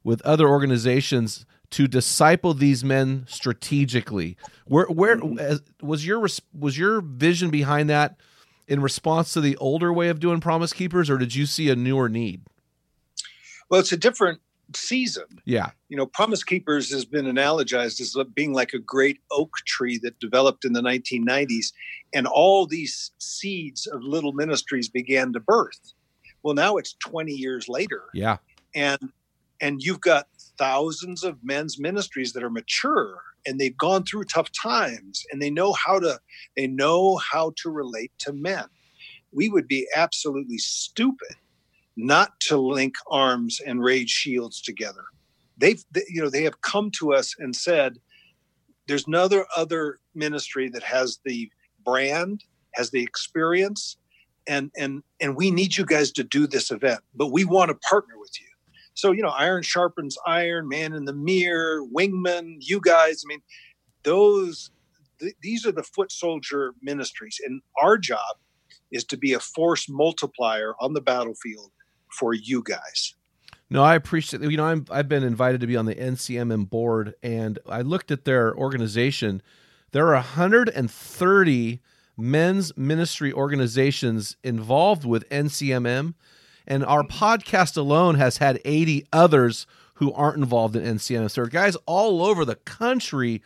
with other organizations to disciple these men strategically. Where where was your was your vision behind that in response to the older way of doing Promise Keepers, or did you see a newer need? Well, it's a different season. Yeah. You know, Promise Keepers has been analogized as being like a great oak tree that developed in the 1990s, and all these seeds of little ministries began to birth. Well, now it's 20 years later. Yeah. And and you've got thousands of men's ministries that are mature and they've gone through tough times and they know how to they know how to relate to men. We would be absolutely stupid not to link arms and raise shields together. They've, they, you know, they have come to us and said, "There's another other ministry that has the brand, has the experience, and and and we need you guys to do this event, but we want to partner with you." So you know, iron sharpens iron, man in the mirror, wingman, you guys. I mean, those th- these are the foot soldier ministries, and our job is to be a force multiplier on the battlefield for you guys. No, I appreciate. You know, I'm I've been invited to be on the NCMM board, and I looked at their organization. There are 130 men's ministry organizations involved with NCMM, and our podcast alone has had 80 others who aren't involved in NCMM. So guys all over the country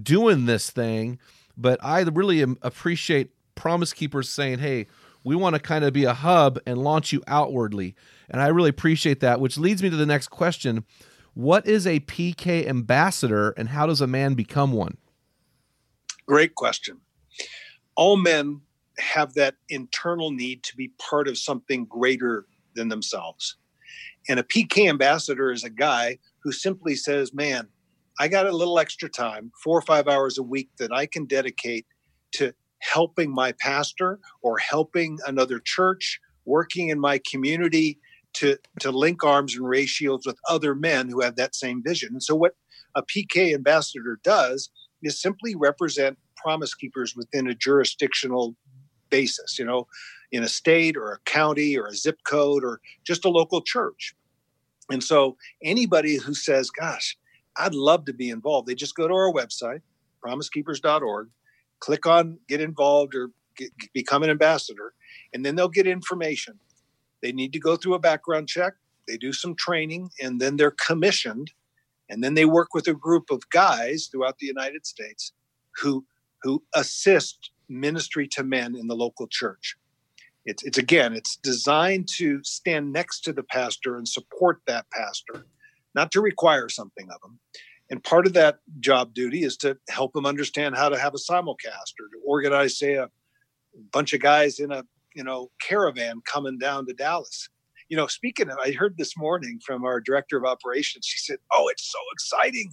doing this thing. But I really appreciate Promise Keepers saying, "Hey, we want to kind of be a hub and launch you outwardly. And I really appreciate that, which leads me to the next question. What is a PK ambassador and how does a man become one? Great question. All men have that internal need to be part of something greater than themselves. And a PK ambassador is a guy who simply says, Man, I got a little extra time, four or five hours a week that I can dedicate to helping my pastor or helping another church, working in my community to, to link arms and shields with other men who have that same vision. And so, what a PK ambassador does is simply represent promise keepers within a jurisdictional basis, you know, in a state or a county or a zip code or just a local church. And so, anybody who says, gosh, I'd love to be involved. They just go to our website, promisekeepers.org, click on get involved or get, become an ambassador, and then they'll get information. They need to go through a background check, they do some training, and then they're commissioned. And then they work with a group of guys throughout the United States who who assist ministry to men in the local church. It's, it's again, it's designed to stand next to the pastor and support that pastor, not to require something of them. And part of that job duty is to help them understand how to have a simulcast or to organize, say, a bunch of guys in a you know caravan coming down to Dallas. You know, speaking of, I heard this morning from our director of operations. She said, "Oh, it's so exciting!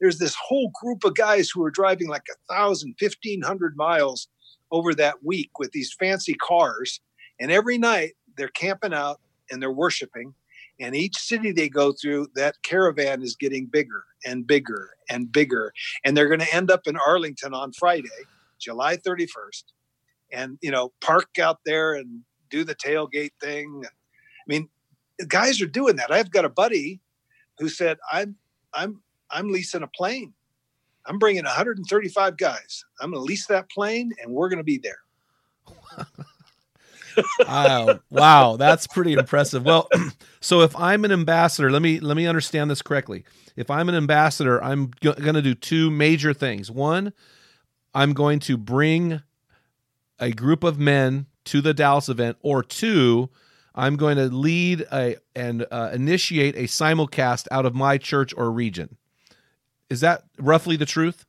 There's this whole group of guys who are driving like a thousand, fifteen hundred miles over that week with these fancy cars, and every night they're camping out and they're worshiping." And each city they go through, that caravan is getting bigger and bigger and bigger. And they're going to end up in Arlington on Friday, July 31st and you know park out there and do the tailgate thing. I mean, guys are doing that. I've got a buddy who said, "I'm I'm I'm leasing a plane. I'm bringing 135 guys. I'm going to lease that plane, and we're going to be there." wow, wow, that's pretty impressive. Well, so if I'm an ambassador, let me let me understand this correctly. If I'm an ambassador, I'm g- going to do two major things. One, I'm going to bring a group of men to the Dallas event, or two, I'm going to lead a and uh, initiate a simulcast out of my church or region. Is that roughly the truth?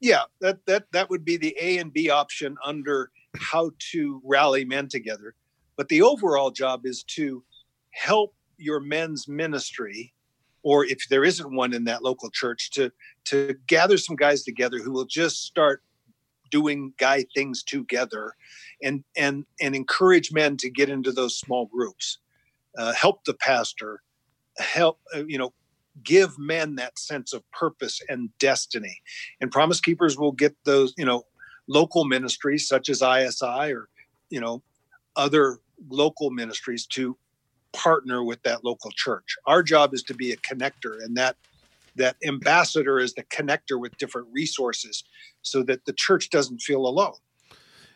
Yeah, that that that would be the A and B option under how to rally men together. But the overall job is to help your men's ministry, or if there isn't one in that local church, to to gather some guys together who will just start doing guy things together and and and encourage men to get into those small groups uh, help the pastor help uh, you know give men that sense of purpose and destiny and promise keepers will get those you know local ministries such as isi or you know other local ministries to partner with that local church our job is to be a connector and that that ambassador is the connector with different resources so that the church doesn't feel alone.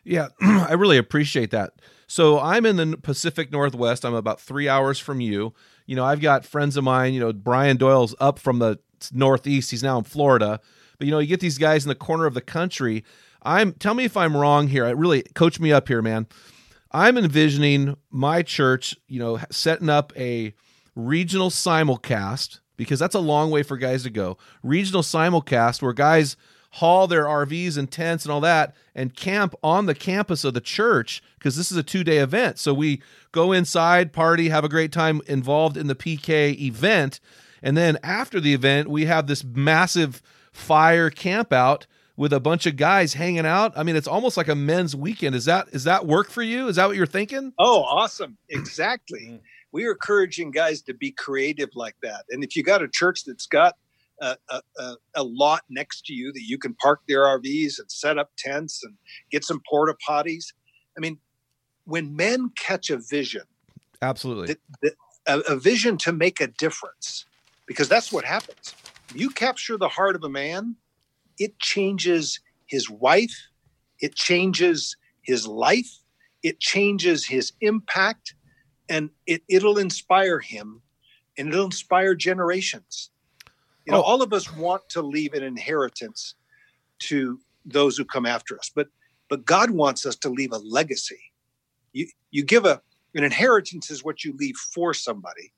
Yeah, I really appreciate that. So I'm in the Pacific Northwest. I'm about three hours from you. You know, I've got friends of mine. You know, Brian Doyle's up from the Northeast. He's now in Florida. But you know, you get these guys in the corner of the country. I'm tell me if I'm wrong here. I really coach me up here, man. I'm envisioning my church, you know, setting up a regional simulcast because that's a long way for guys to go. Regional simulcast where guys haul their RVs and tents and all that and camp on the campus of the church because this is a two day event. So we go inside, party, have a great time involved in the PK event. And then after the event, we have this massive fire camp out with a bunch of guys hanging out. I mean, it's almost like a men's weekend. Is that is that work for you? Is that what you're thinking? Oh, awesome. Exactly. Mm. we are encouraging guys to be creative like that. And if you got a church that's got a, a, a, lot next to you that you can park their RVs and set up tents and get some porta potties. I mean, when men catch a vision, absolutely, the, the, a, a vision to make a difference, because that's what happens. You capture the heart of a man, it changes his wife, it changes his life, it changes his impact, and it, it'll inspire him and it'll inspire generations. You know, oh. all of us want to leave an inheritance to those who come after us, but but God wants us to leave a legacy. You you give a an inheritance is what you leave for somebody.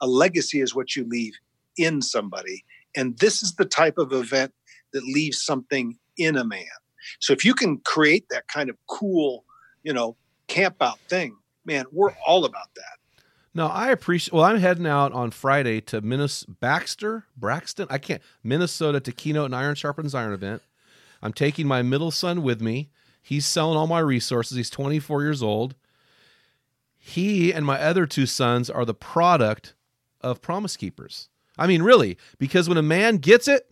A legacy is what you leave in somebody. And this is the type of event that leaves something in a man. So if you can create that kind of cool, you know, camp out thing, man, we're all about that. No, I appreciate. Well, I'm heading out on Friday to Minnesota, Baxter, Braxton. I can't Minnesota to keynote an Iron Sharpens Iron event. I'm taking my middle son with me. He's selling all my resources. He's 24 years old. He and my other two sons are the product of Promise Keepers. I mean, really, because when a man gets it,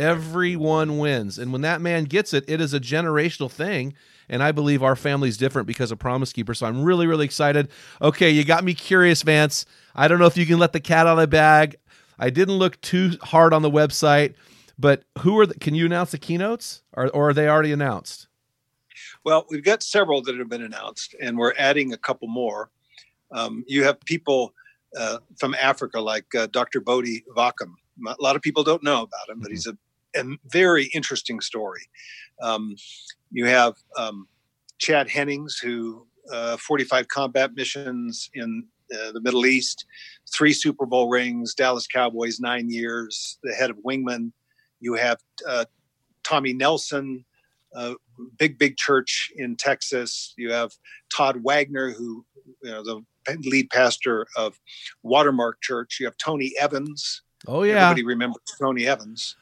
everyone wins. And when that man gets it, it is a generational thing. And I believe our family's different because of Promise Keeper. So I'm really, really excited. Okay, you got me curious, Vance. I don't know if you can let the cat out of the bag. I didn't look too hard on the website, but who are the, can you announce the keynotes or, or are they already announced? Well, we've got several that have been announced, and we're adding a couple more. Um, you have people uh, from Africa, like uh, Dr. Bodhi Vakam. A lot of people don't know about him, but he's a, a very interesting story. Um, you have um, Chad Hennings, who uh, 45 combat missions in uh, the Middle East, three Super Bowl rings, Dallas Cowboys nine years, the head of Wingman. You have uh, Tommy Nelson, uh, big big church in Texas. You have Todd Wagner, who you know the lead pastor of Watermark Church. You have Tony Evans. Oh yeah, everybody remembers Tony Evans.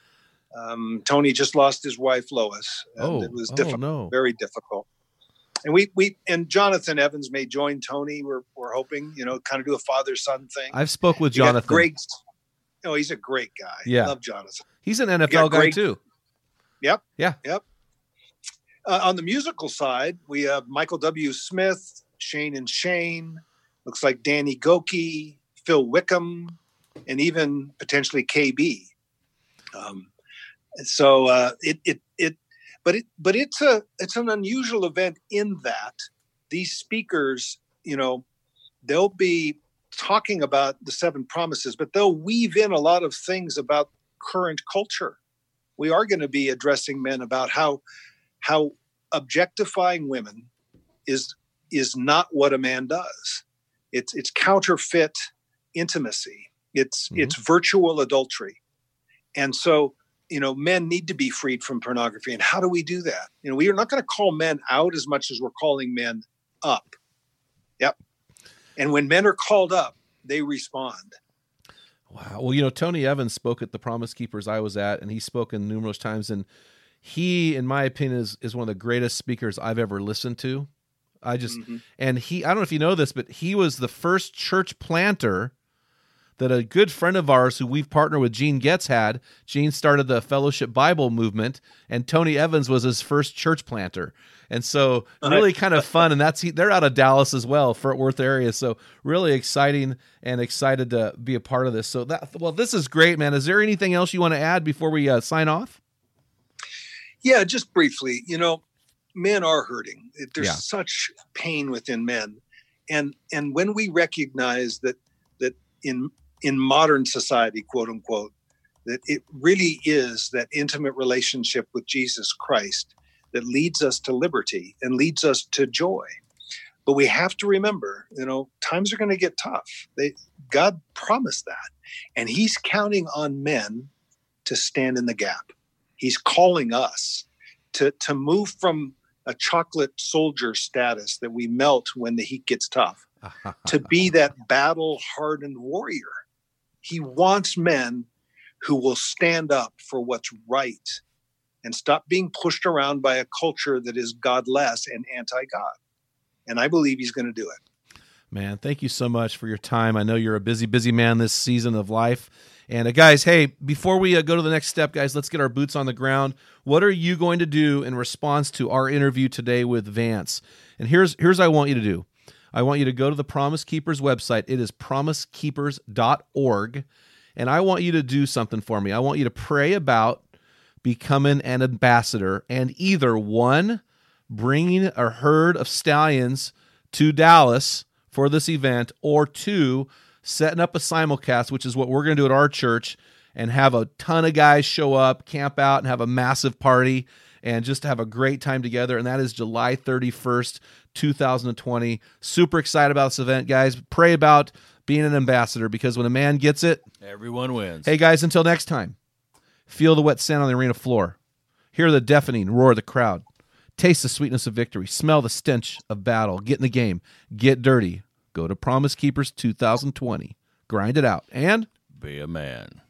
Um, Tony just lost his wife Lois. oh, it was oh, difficult, no. very difficult. And we we and Jonathan Evans may join Tony. We're we're hoping, you know, kind of do a father son thing. I've spoke with You Jonathan. Greg. Oh, he's a great guy. Yeah. love Jonathan. He's an NFL guy too. Yep. Yeah. Yep. Uh, on the musical side, we have Michael W. Smith, Shane and Shane. Looks like Danny Gokey, Phil Wickham, and even potentially KB. Um, so uh, it it it, but it but it's a it's an unusual event in that these speakers, you know, they'll be talking about the seven promises, but they'll weave in a lot of things about current culture we are going to be addressing men about how how objectifying women is is not what a man does. It's it's counterfeit intimacy. It's Mhm. it's virtual adultery. And so, you know, men need to be freed from pornography. And how do we do that? You know, we are not going to call men out as much as we're calling men up. Yep. And when men are called up, they respond. Wow. Well, you know, Tony Evans spoke at the Promise Keepers I was at, and he's spoken numerous times, and he, in my opinion, is is one of the greatest speakers I've ever listened to. I just Mhm. and he I don't know if you know this, but he was the first church planter that a good friend of ours who we've partnered with Gene Getz had. Gene started the Fellowship Bible movement, and Tony Evans was his first church planter. And so really kind of fun. And that's they're out of Dallas as well, Fort Worth area. So really exciting and excited to be a part of this. So that well, this is great, man. Is there anything else you want to add before we uh, sign off? Yeah, just briefly, you know, men are hurting. There's Yeah. such pain within men. And and when we recognize that that in in modern society, quote unquote, that it really is that intimate relationship with Jesus Christ that leads us to liberty and leads us to joy. But we have to remember, you know, times are going to get tough. They God promised that. And he's counting on men to stand in the gap. He's calling us to to move from a chocolate soldier status that we melt when the heat gets tough to be that battle hardened warrior. He wants men who will stand up for what's right and stop being pushed around by a culture that is godless and anti God. And I believe he's going to do it. Man, thank you so much for your time. I know you're a busy, busy man this season of life. And uh, guys, hey, before we uh, go to the next step, guys, let's get our boots on the ground. What are you going to do in response to our interview today with Vance? And here's here's what I want you to do. I want you to go to the Promise Keepers website. It is promisekeepers.org. And I want you to do something for me. I want you to pray about becoming an ambassador and either one, bringing a herd of stallions to Dallas for this event, or two, setting up a simulcast, which is what we're going to do at our church, and have a ton of guys show up, camp out, and have a massive party and just have a great time together. And that is July 31st, 2020. Super excited about this event, guys. Pray about being an ambassador because when a man gets it, Everyone wins. Hey guys, until next time, feel the wet sand on the arena floor, hear the deafening roar of the crowd, taste the sweetness of victory, smell the stench of battle, get in the game, get dirty. Go to Promise Keepers 2020, grind it out, and Be a man.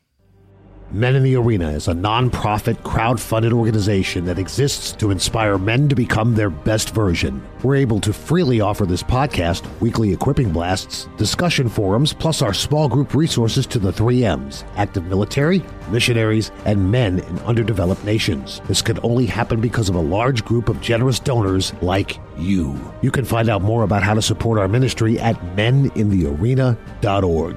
Men in the Arena is a non-profit, crowd-funded organization that exists to inspire men to become their best version. We're able to freely offer this podcast, weekly equipping blasts, discussion forums, plus our small group resources to the 3Ms, active military, missionaries, and men in underdeveloped nations. This could only happen because of a large group of generous donors like you. You can find out more about how to support our ministry at meninthearena.org.